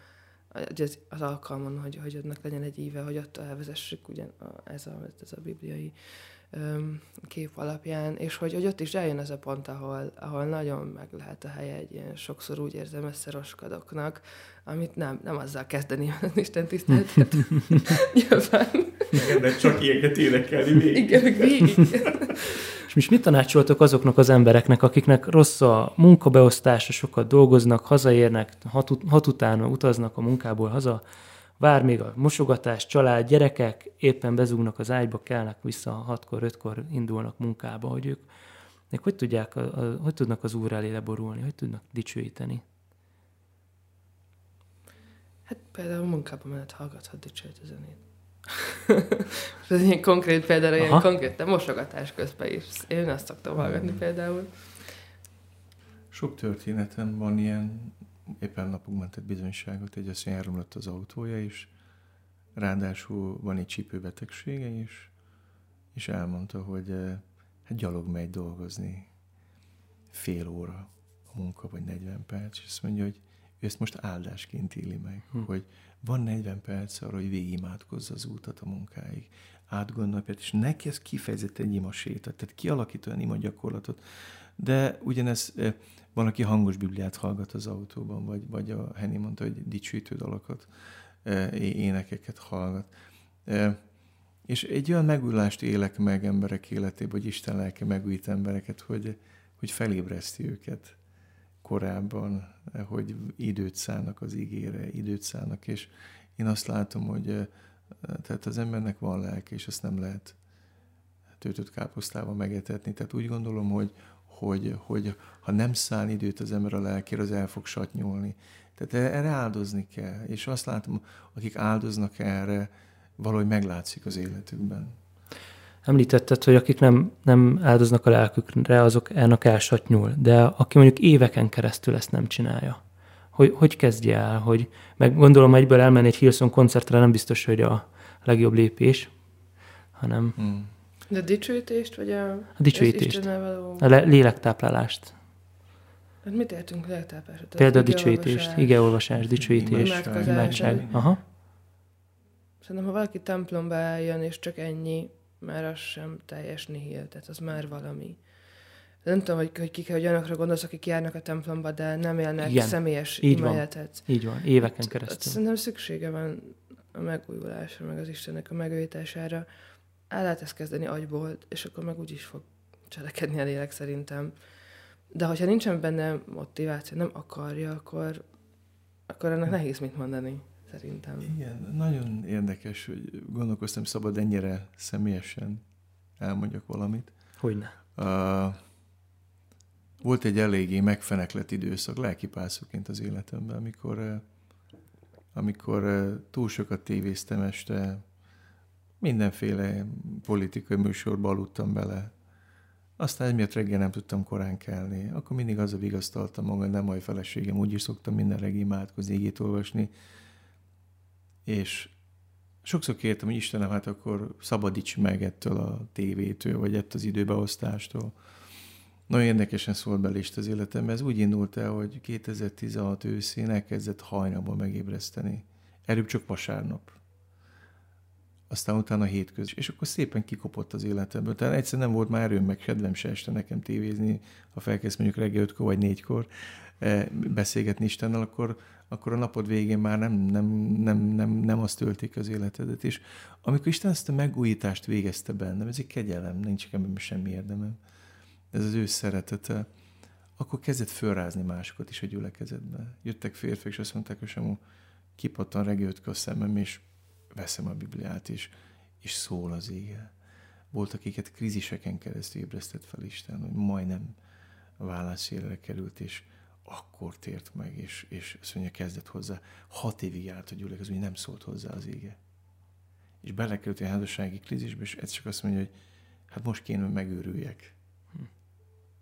az, az alkalmon, hogy, hogy adnak legyen egy íve, hogy ott elvezessük ugyan ez a, ez a bibliai kép alapján, és hogy, hogy ott is eljön ez a pont, ahol, ahol nagyon meg lehet a helye egy ilyen sokszor úgy érzem összeroskadoknak, amit nem, nem azzal kezdeni az Isten tiszteletet. [laughs] Nyilván. Igen, csak ilyeneket énekelni végig. Igen, végig. Most mit tanácsoltok azoknak az embereknek, akiknek rossz a munkabeosztása, sokat dolgoznak, hazaérnek, hat, hat utána utaznak a munkából haza, vár még a mosogatás, család, gyerekek, éppen bezúgnak az ágyba, kelnek vissza, hatkor, ötkor indulnak munkába, hogy ők hogy, tudják, hogy tudnak az Úr elé leborulni, hogy tudnak dicsőíteni? Hát például munkában menet hallgathat dicsőítő zenét. [laughs] ez ilyen konkrét például, ilyen konkrét, de mosogatás közben is. Én azt szoktam hallgatni hmm. például. Sok történetem van ilyen, éppen napunk ment egy bizonyságot, egy asszony elromlott az autója, és ráadásul van egy csípőbetegsége is, és elmondta, hogy eh, hát gyalog megy dolgozni fél óra a munka, vagy 40 perc, és azt mondja, hogy ő ezt most áldásként éli meg, hm. hogy van 40 perc arra, hogy végigimádkozza az útat a munkáig, átgondolja, és neki ez kifejezetten egy ima séta, tehát kialakít olyan ima gyakorlatot. De ugyanez van, aki hangos bibliát hallgat az autóban, vagy, vagy a Henny mondta, hogy dicsőítő dalokat, énekeket hallgat. És egy olyan megújulást élek meg emberek életében, hogy Isten lelke megújít embereket, hogy, hogy felébreszti őket korábban, hogy időt szállnak az ígére, időt szállnak, és én azt látom, hogy tehát az embernek van lelke, és azt nem lehet töltött káposztával megetetni. Tehát úgy gondolom, hogy, hogy, hogy ha nem száll időt az ember a lelkére, az el fog satnyolni. Tehát erre áldozni kell. És azt látom, akik áldoznak erre, valahogy meglátszik az életükben. Említetted, hogy akik nem, nem áldoznak a lelkükre, azok ennek elsatnyul, de aki mondjuk éveken keresztül ezt nem csinálja, hogy, hogy kezdje el, hogy meg gondolom egyből elmenni egy Hillsong koncertre nem biztos, hogy a legjobb lépés, hanem... Hmm. De a dicsőítést, vagy a... A dicsőítést. Való... A le- lélektáplálást. Hát mit értünk lélektáplásra? Például a dicsőítést, igeolvasás, dicsőítés, imádság. Aha. Szerintem, ha valaki templomba eljön, és csak ennyi, már az sem teljes nihil, tehát az már valami. Nem tudom, hogy, hogy kik, hogy olyanokra gondolsz, akik járnak a templomba, de nem élnek Igen, személyes így imáletet. Van. Így van, éveken hát, keresztül. Hát, szerintem szüksége van a megújulásra, meg az Istennek a megújítására. El lehet ezt kezdeni agyból, és akkor meg úgy is fog cselekedni a lélek szerintem. De hogyha nincsen benne motiváció, nem akarja, akkor, akkor ennek nehéz mit mondani szerintem. Igen, nagyon érdekes, hogy gondolkoztam, szabad ennyire személyesen elmondjak valamit. Hogyne. Uh, volt egy eléggé megfeneklett időszak lelkipászóként az életemben, amikor, amikor túl sokat tévéztem este, mindenféle politikai műsorba aludtam bele, aztán emiatt reggel nem tudtam korán kelni. Akkor mindig az a vigasztaltam magam, nem majd feleségem, úgyis szoktam minden reggel imádkozni, ígét olvasni. És sokszor kértem, hogy Istenem, hát akkor szabadíts meg ettől a tévétől, vagy ettől az időbeosztástól. Nagyon érdekesen szólt be az életembe. Ez úgy indult el, hogy 2016 őszén elkezdett hajnalban megébreszteni. Előbb csak vasárnap aztán utána hétköz. És akkor szépen kikopott az életemből. Tehát egyszer nem volt már erőm, meg kedvem se este nekem tévézni, ha felkezd mondjuk reggel ötkor vagy négykor e, beszélgetni Istennel, akkor, akkor a napod végén már nem, nem, nem, nem, nem azt töltik az életedet. És amikor Isten ezt a megújítást végezte bennem, ez egy kegyelem, nincs ebben semmi érdemem, ez az ő szeretete, akkor kezdett fölrázni másokat is a gyülekezetbe. Jöttek férfiak, és azt mondták, hogy Samu, kipattan reggel a szemem, és veszem a Bibliát, és, és szól az ége. Volt, akiket kríziseken keresztül ébresztett fel Isten, hogy majdnem vállásszélre került, és akkor tért meg, és, és azt mondja, kezdett hozzá. Hat évig járt a gyülekező, hogy nem szólt hozzá az ége. És belekerült egy házassági krízisbe, és ez csak azt mondja, hogy hát most kéne, megőrüljek. Hm.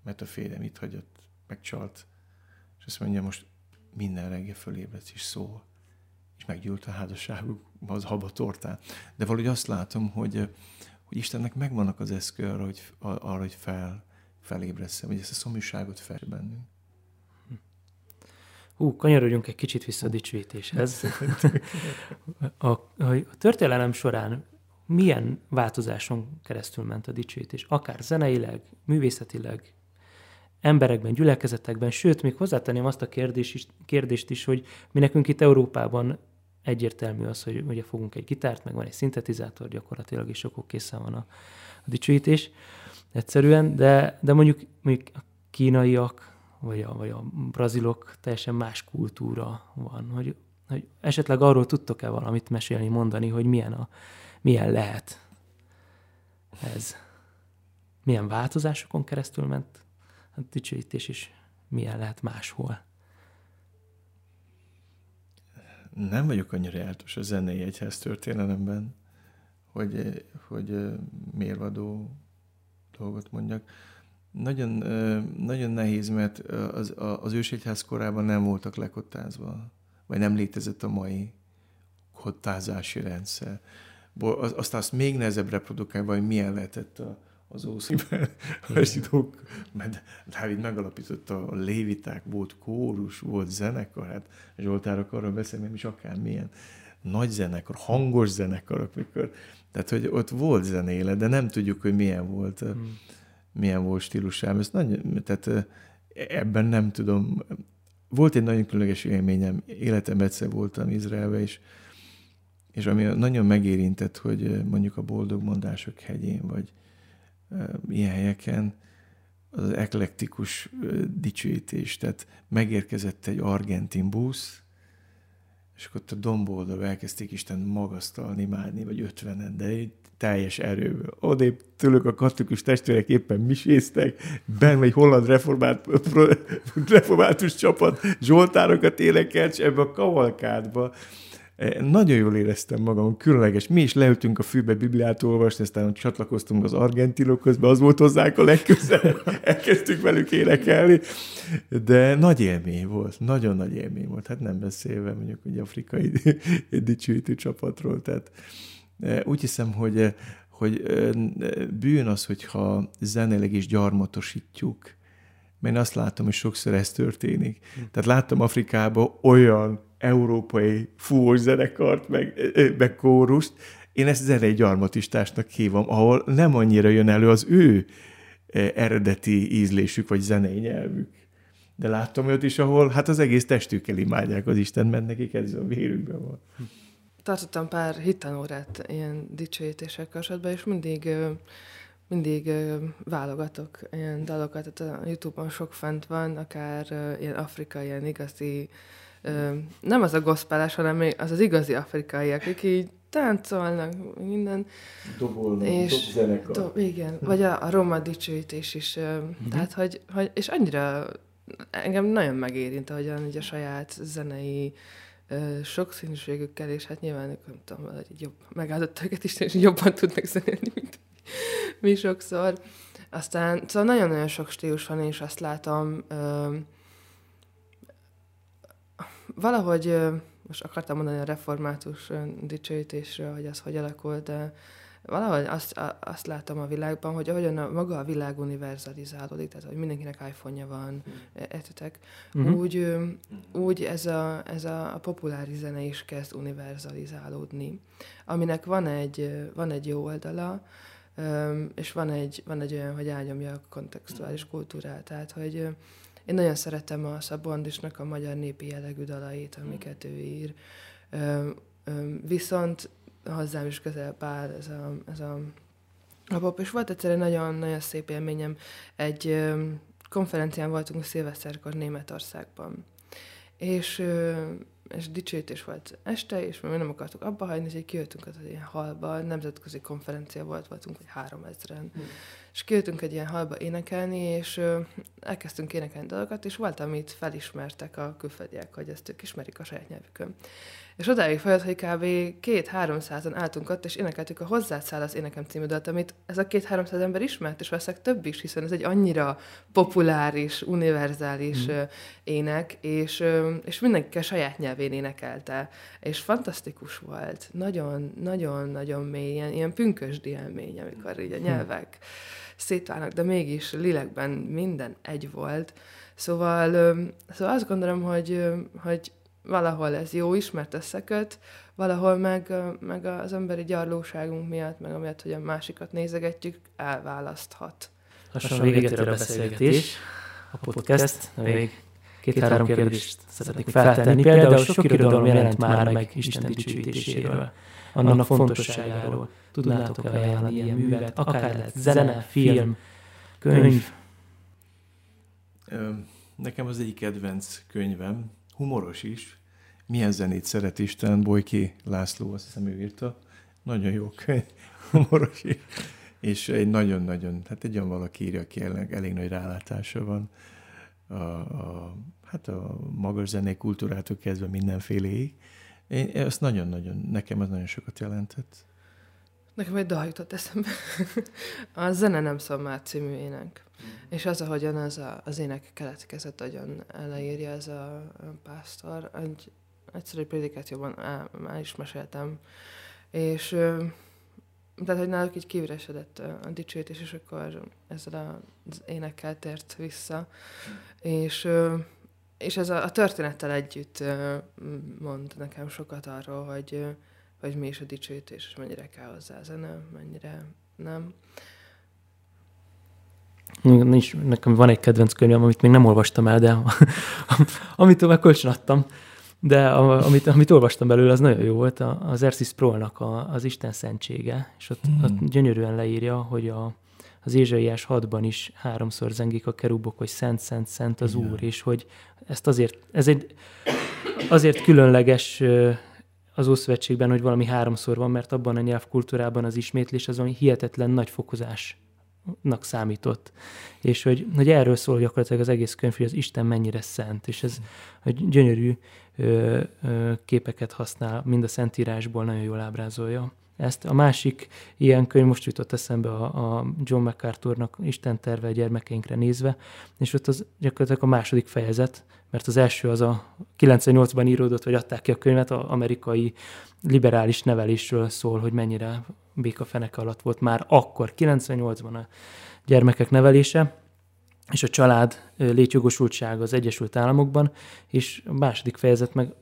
Mert a férjem itt hagyott, megcsalt. És azt mondja, most minden reggel fölébredsz, és szól és meggyűlt a házasságuk az haba tortán. De valahogy azt látom, hogy, hogy Istennek megvannak az eszköz arra, hogy, arra, hogy fel, felébresze, hogy ezt a szomjúságot fel bennünk. Hú, kanyarodjunk egy kicsit vissza a dicsőítéshez. A, a, történelem során milyen változáson keresztül ment a dicsőítés? Akár zeneileg, művészetileg, emberekben, gyülekezetekben, sőt, még hozzátenném azt a kérdést is, kérdést is, hogy mi nekünk itt Európában egyértelmű az, hogy ugye fogunk egy gitárt, meg van egy szintetizátor gyakorlatilag, és akkor készen van a, a dicsőítés egyszerűen, de, de mondjuk, mondjuk a kínaiak, vagy a, vagy a brazilok teljesen más kultúra van, hogy, hogy esetleg arról tudtok-e valamit mesélni, mondani, hogy milyen, a, milyen lehet ez. Milyen változásokon keresztül ment a dicsőítés, és milyen lehet máshol. Nem vagyok annyira jártos a zenei egyház történelemben, hogy, hogy mérvadó dolgot mondjak. Nagyon, nagyon nehéz, mert az, az ősegyház korában nem voltak lekottázva, vagy nem létezett a mai kottázási rendszer. Aztán azt még nehezebb reprodukálva, hogy milyen lehetett a, az Ószíben [laughs] a zsidók, mert Dávid megalapította a léviták, volt kórus, volt zenekar, hát Zsoltárok arról beszél, nem is akármilyen nagy zenekar, hangos zenekarok, mikor, tehát, hogy ott volt zenéle, de nem tudjuk, hogy milyen volt, hmm. Milyen volt stílusám. Ez nagy, tehát ebben nem tudom. Volt egy nagyon különleges élményem, életemben egyszer voltam Izraelbe, és, és ami nagyon megérintett, hogy mondjuk a boldog mondások hegyén, vagy, ilyen helyeken az eklektikus dicsőítés, tehát megérkezett egy argentin busz, és akkor ott a domboldal elkezdték Isten magasztalni, imádni, vagy ötvenen, de egy teljes erőből. Odébb tőlük a katolikus testvérek éppen miséztek, benn egy holland reformált, református csapat zsoltárokat énekelt, és ebbe a kavalkádba nagyon jól éreztem magam, különleges. Mi is leültünk a fűbe Bibliát olvasni, aztán csatlakoztunk az argentinokhoz, az volt hozzánk a legközelebb, [laughs] elkezdtük velük énekelni, de nagy élmény volt, nagyon nagy élmény volt, hát nem beszélve mondjuk egy afrikai [laughs] dicsőítő csapatról, tehát eh, úgy hiszem, hogy, eh, hogy bűn az, hogyha zenéleg is gyarmatosítjuk, mert én azt látom, hogy sokszor ez történik. Tehát láttam Afrikában olyan európai fúvós zenekart, meg, meg kórust, én ezt zenei gyarmatistásnak hívom, ahol nem annyira jön elő az ő eredeti ízlésük, vagy zenei nyelvük. De láttam olyat is, ahol hát az egész testükkel imádják az Isten, mert nekik ez a vérükben van. Tartottam pár hittanórát ilyen dicsőítések kapcsolatban, és mindig mindig válogatok ilyen dalokat, tehát a Youtube-on sok fent van, akár ilyen afrikai, ilyen igazi nem az a gospeles, hanem az az igazi afrikaiak, akik így táncolnak, minden. Dobolnak, és, do, igen, vagy a, a roma dicsőítés is. Mm-hmm. Tehát, hogy, hogy, és annyira engem nagyon megérint, ahogyan ugye a saját zenei sokszínűségükkel, és hát nyilván ők, nem tudom, valahogy jobb, megáldott őket is, és jobban tudnak zenélni, mint mi sokszor. Aztán, szóval nagyon-nagyon sok stílus van, és azt látom, ö, valahogy, most akartam mondani a református dicsőítésről, hogy az hogy alakult, de valahogy azt, azt látom a világban, hogy ahogyan a, maga a világ univerzalizálódik, tehát hogy mindenkinek iPhone-ja van, értitek, uh-huh. úgy, úgy ez, a, ez a, a populáris zene is kezd univerzalizálódni, aminek van egy, van egy jó oldala, és van egy, van egy olyan, hogy elnyomja a kontextuális kultúrát, tehát hogy én nagyon szeretem a Szabondisnak a magyar népi jellegű dalait, amiket ő ír, viszont hozzám is közel áll ez a, ez a, a pop, és volt egyszerűen nagyon-nagyon szép élményem. Egy konferencián voltunk szilveszterkor Németországban, és és dicsőítés volt este, és mi nem akartuk abba hagyni, és így kijöttünk az ilyen halba, nemzetközi konferencia volt, voltunk, hogy három ezeren. Hmm. És kijöttünk egy ilyen halba énekelni, és ö, elkezdtünk énekelni dolgokat, és volt, amit felismertek a külföldiek, hogy ezt ők ismerik a saját nyelvükön. És odáig folyott, hogy kb. két-háromszázan álltunk ott, és énekeltük a Hozzászáll az énekem című dalt, amit ez a két-háromszáz ember ismert, és valószínűleg több is, hiszen ez egy annyira populáris, univerzális mm. ének, és, és mindenki a saját nyelvén énekelte, és fantasztikus volt. Nagyon, nagyon, nagyon mély, ilyen, ilyen pünkösdi élmény, amikor így a hm. nyelvek mm. Szétválnak, de mégis lélekben minden egy volt. Szóval, szóval azt gondolom, hogy, hogy valahol ez jó is, mert összeköt, valahol meg, meg az emberi gyarlóságunk miatt, meg amiatt, hogy a másikat nézegetjük, elválaszthat. Lassan véget ér a beszélgetés, a podcast, még két-három kérdést szeretnék feltenni. Például sok irodalom jelent már meg Isten dicsőítéséről, annak fontosságáról. Tudnátok-e ajánlani ilyen művet, akár lehet zene, film, könyv? Nekem az egyik kedvenc könyvem, humoros is. Milyen zenét szeret Isten, Bojki László, azt hiszem ő írta. Nagyon jó könyv, [laughs] humoros is. És egy nagyon-nagyon, hát egy olyan valaki írja, aki elég, elég nagy rálátása van a, a, hát a magas zenei kultúrától kezdve mindenféléig. Én ezt nagyon-nagyon, nekem ez nagyon sokat jelentett. Nekem egy dal jutott eszembe. [laughs] a Zene nem szól már című ének. És az, ahogyan az, a, az ének keletkezett, nagyon eleírja ez a pásztor. Egy egyszerű prédikációban el, el is meséltem. És tehát, hogy náluk így kiüresedett a dicsőítés, és akkor ezzel az énekkel tért vissza. Mm. És, és ez a, a történettel együtt mond nekem sokat arról, hogy hogy mi is a dicsőítés, és mennyire kell hozzá a zene, mennyire nem. Nincs, nekem van egy kedvenc könyvem, amit még nem olvastam el, de [laughs] amit tovább kölcsön adtam, de amit, amit olvastam belőle, az nagyon jó volt, az Ersis Prolnak a, az Isten szentsége, és ott, hmm. ott gyönyörűen leírja, hogy a, az Ézsaiás 6-ban is háromszor zengik a kerubok, hogy szent, szent, szent az Igen. Úr, és hogy ezt azért, ez egy azért különleges az Ószövetségben, hogy valami háromszor van, mert abban a nyelvkultúrában az ismétlés az valami hihetetlen nagy fokozásnak számított. És hogy, hogy erről szól gyakorlatilag az egész könyv, hogy az Isten mennyire szent, és ez hogy gyönyörű képeket használ, mind a Szentírásból nagyon jól ábrázolja ezt. A másik ilyen könyv most jutott eszembe a, a John MacArthurnak Isten terve a gyermekeinkre nézve, és ott az gyakorlatilag a második fejezet, mert az első az a 98-ban íródott, vagy adták ki a könyvet, az amerikai liberális nevelésről szól, hogy mennyire békafeneke alatt volt már akkor, 98-ban a gyermekek nevelése, és a család létjogosultsága az Egyesült Államokban, és a második fejezet meg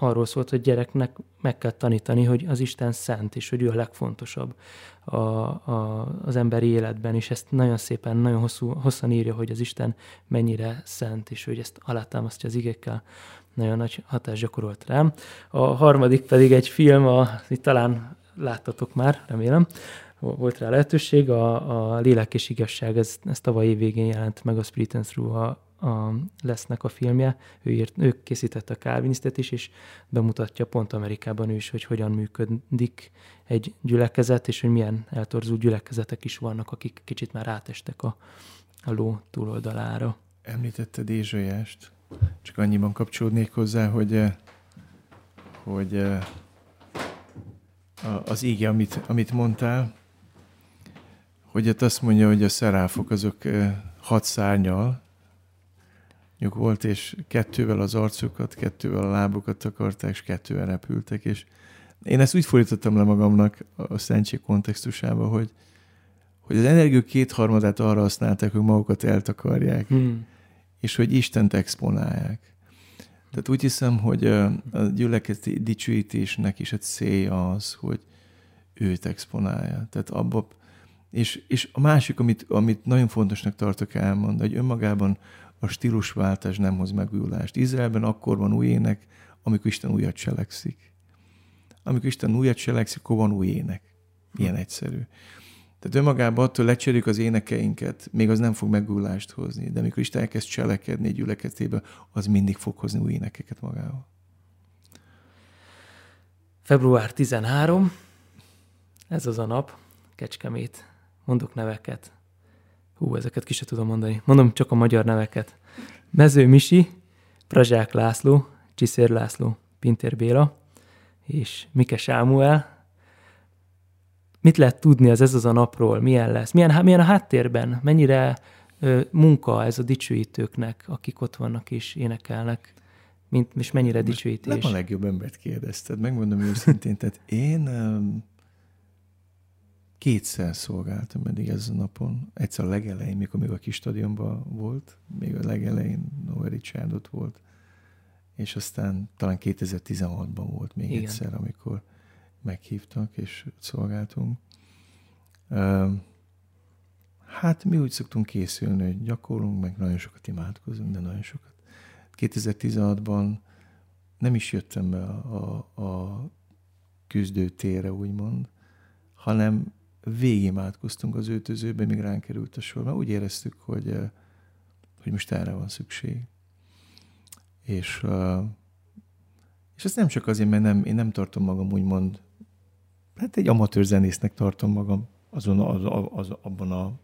arról szólt, hogy gyereknek meg kell tanítani, hogy az Isten szent, és hogy ő a legfontosabb a, a, az emberi életben, és ezt nagyon szépen, nagyon hosszú, hosszan írja, hogy az Isten mennyire szent, és hogy ezt alátámasztja az igekkel, nagyon nagy hatást gyakorolt rám. A harmadik pedig egy film, a, itt talán láttatok már, remélem, volt rá lehetőség, a, a Lélek és Igazság, ez, ez tavaly év végén jelent meg a Spirit and Through, a, a lesznek a filmje, ő, írt, ő készítette a Calvinistet is, és bemutatja pont Amerikában ő is, hogy hogyan működik egy gyülekezet, és hogy milyen eltorzult gyülekezetek is vannak, akik kicsit már átestek a, a ló túloldalára. Említetted Ézsaiást, csak annyiban kapcsolódnék hozzá, hogy, eh, hogy eh, az íge, amit, amit mondtál, hogy ott azt mondja, hogy a szeráfok azok hat szárnyal volt, és kettővel az arcukat, kettővel a lábukat akarták, és kettővel repültek, és én ezt úgy fordítottam le magamnak a szentség kontextusába, hogy, hogy az energió kétharmadát arra használták, hogy magukat eltakarják, hmm. és hogy Istent exponálják. Tehát úgy hiszem, hogy a gyülekezeti dicsőítésnek is egy célja az, hogy őt exponálja. Tehát abba, és, és a másik, amit, amit nagyon fontosnak tartok elmondani, hogy önmagában a stílusváltás nem hoz megújulást. Izraelben akkor van új ének, amikor Isten újat cselekszik. Amikor Isten újat cselekszik, akkor van új ének. Ilyen egyszerű. Tehát önmagában attól lecseréljük az énekeinket, még az nem fog megújulást hozni, de amikor Isten elkezd cselekedni egy gyülekezetébe, az mindig fog hozni új énekeket magával. Február 13, ez az a nap, Kecskemét, mondok neveket. Hú, ezeket ki se tudom mondani. Mondom csak a magyar neveket. Mező Misi, Prazsák László, Csiszér László, Pintér Béla és Mike Sámuel. Mit lehet tudni az ez az a napról? Milyen lesz? Milyen, milyen a háttérben? Mennyire ö, munka ez a dicsőítőknek, akik ott vannak és énekelnek? Mint, és mennyire Most dicsőítés? Nem a legjobb embert kérdezted, megmondom őszintén. Tehát én kétszer szolgáltam eddig ezen a napon. Egyszer a legelején, mikor még a kis stadionban volt, még a legelején Noah Richard ott volt, és aztán talán 2016-ban volt még Igen. egyszer, amikor meghívtak, és szolgáltunk. Hát mi úgy szoktunk készülni, hogy gyakorlunk, meg nagyon sokat imádkozunk, de nagyon sokat. 2016-ban nem is jöttem be a, a, a küzdőtérre, úgymond, hanem végimádkoztunk az öltözőbe, míg ránk került a sor, mert úgy éreztük, hogy, eh, hogy most erre van szükség. És, eh, és ezt nem csak azért, mert nem, én nem tartom magam úgymond, hát egy amatőr zenésznek tartom magam azon, az, az, abban a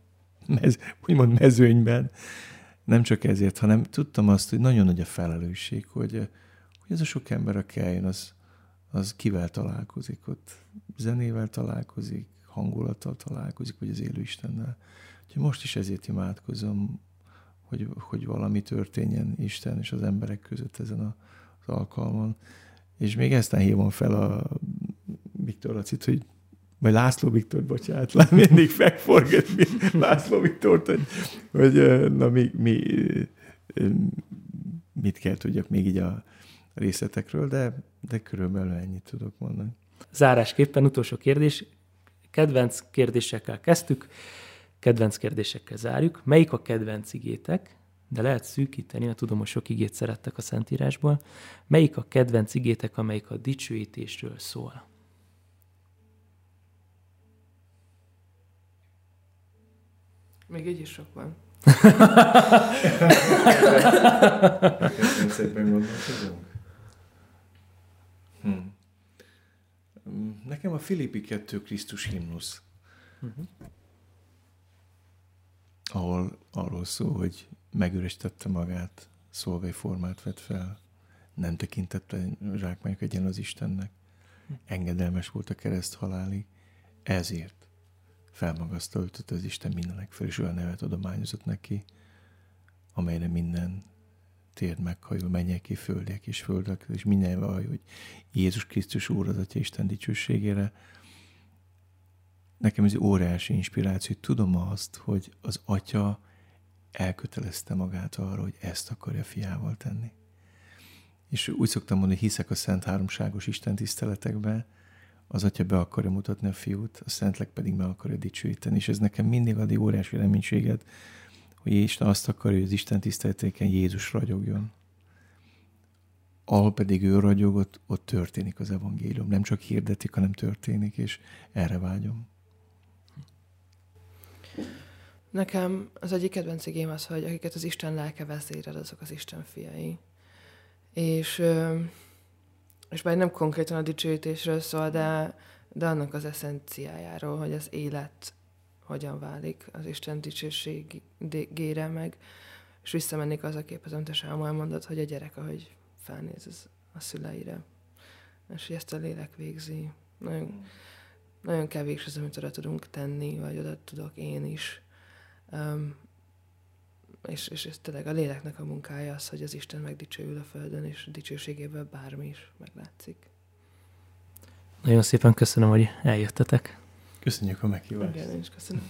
mez, úgymond mezőnyben, nem csak ezért, hanem tudtam azt, hogy nagyon nagy a felelősség, hogy, eh, hogy ez a sok ember, aki eljön, az, az kivel találkozik ott. Zenével találkozik, hangulattal találkozik, vagy az élő Istennel. Úgyhogy most is ezért imádkozom, hogy, hogy valami történjen Isten és az emberek között ezen a, az alkalmon. És még ezt hívom fel a Viktor Lacit, hogy vagy László Viktor, bocsánat, lá, [laughs] mindig megforgatni László Viktort, hogy, hogy na mi, mi, mit kell tudjak még így a részletekről, de, de körülbelül ennyit tudok mondani. Zárásképpen utolsó kérdés, Kedvenc kérdésekkel kezdtük, kedvenc kérdésekkel zárjuk. Melyik a kedvenc igétek? De lehet szűkíteni, mert tudom, hogy sok igét szerettek a Szentírásból. Melyik a kedvenc igétek, amelyik a dicsőítésről szól? Még egy is sok van. Szépen gondolkozunk. Hmm. Nekem a Filippi 2 Krisztus himnusz, uh-huh. ahol arról szól, hogy megüresítette magát, szolgai formát vett fel, nem tekintette zsákmányok egyen az Istennek, engedelmes volt a kereszt halálig, ezért felmagasztaltott az Isten mindenek fel, és olyan nevet adományozott neki, amelyre minden térd meghajol, mennyek földek és földek, és minden vallja, hogy Jézus Krisztus Úr az Atya Isten dicsőségére. Nekem ez óriási inspiráció, hogy tudom azt, hogy az Atya elkötelezte magát arra, hogy ezt akarja fiával tenni. És úgy szoktam mondani, hogy hiszek a Szent Háromságos Isten tiszteletekbe, az Atya be akarja mutatni a fiút, a Szentlek pedig meg akarja dicsőíteni. És ez nekem mindig ad óriási reménységet, hogy Isten azt akarja, hogy az Isten tiszteletéken Jézus ragyogjon. Ahol pedig ő ragyogott, ott történik az evangélium. Nem csak hirdetik, hanem történik, és erre vágyom. Nekem az egyik kedvenc igém az, hogy akiket az Isten lelke vezérel, azok az Isten fiai. És, és bár nem konkrétan a dicsőítésről szól, de, de annak az eszenciájáról, hogy az élet hogyan válik az Isten dicsőségére meg, és visszamennék az a képhez, amit a Sámuel mondott, hogy a gyerek, ahogy felnéz az a szüleire, és hogy ezt a lélek végzi. Nagyon, nagyon kevés az, amit oda tudunk tenni, vagy oda tudok én is. Um, és, és ez tényleg a léleknek a munkája az, hogy az Isten megdicsőül a Földön, és dicsőségéből bármi is meglátszik. Nagyon szépen köszönöm, hogy eljöttetek. Köszönjük a meghívást. Igen, én is köszönöm.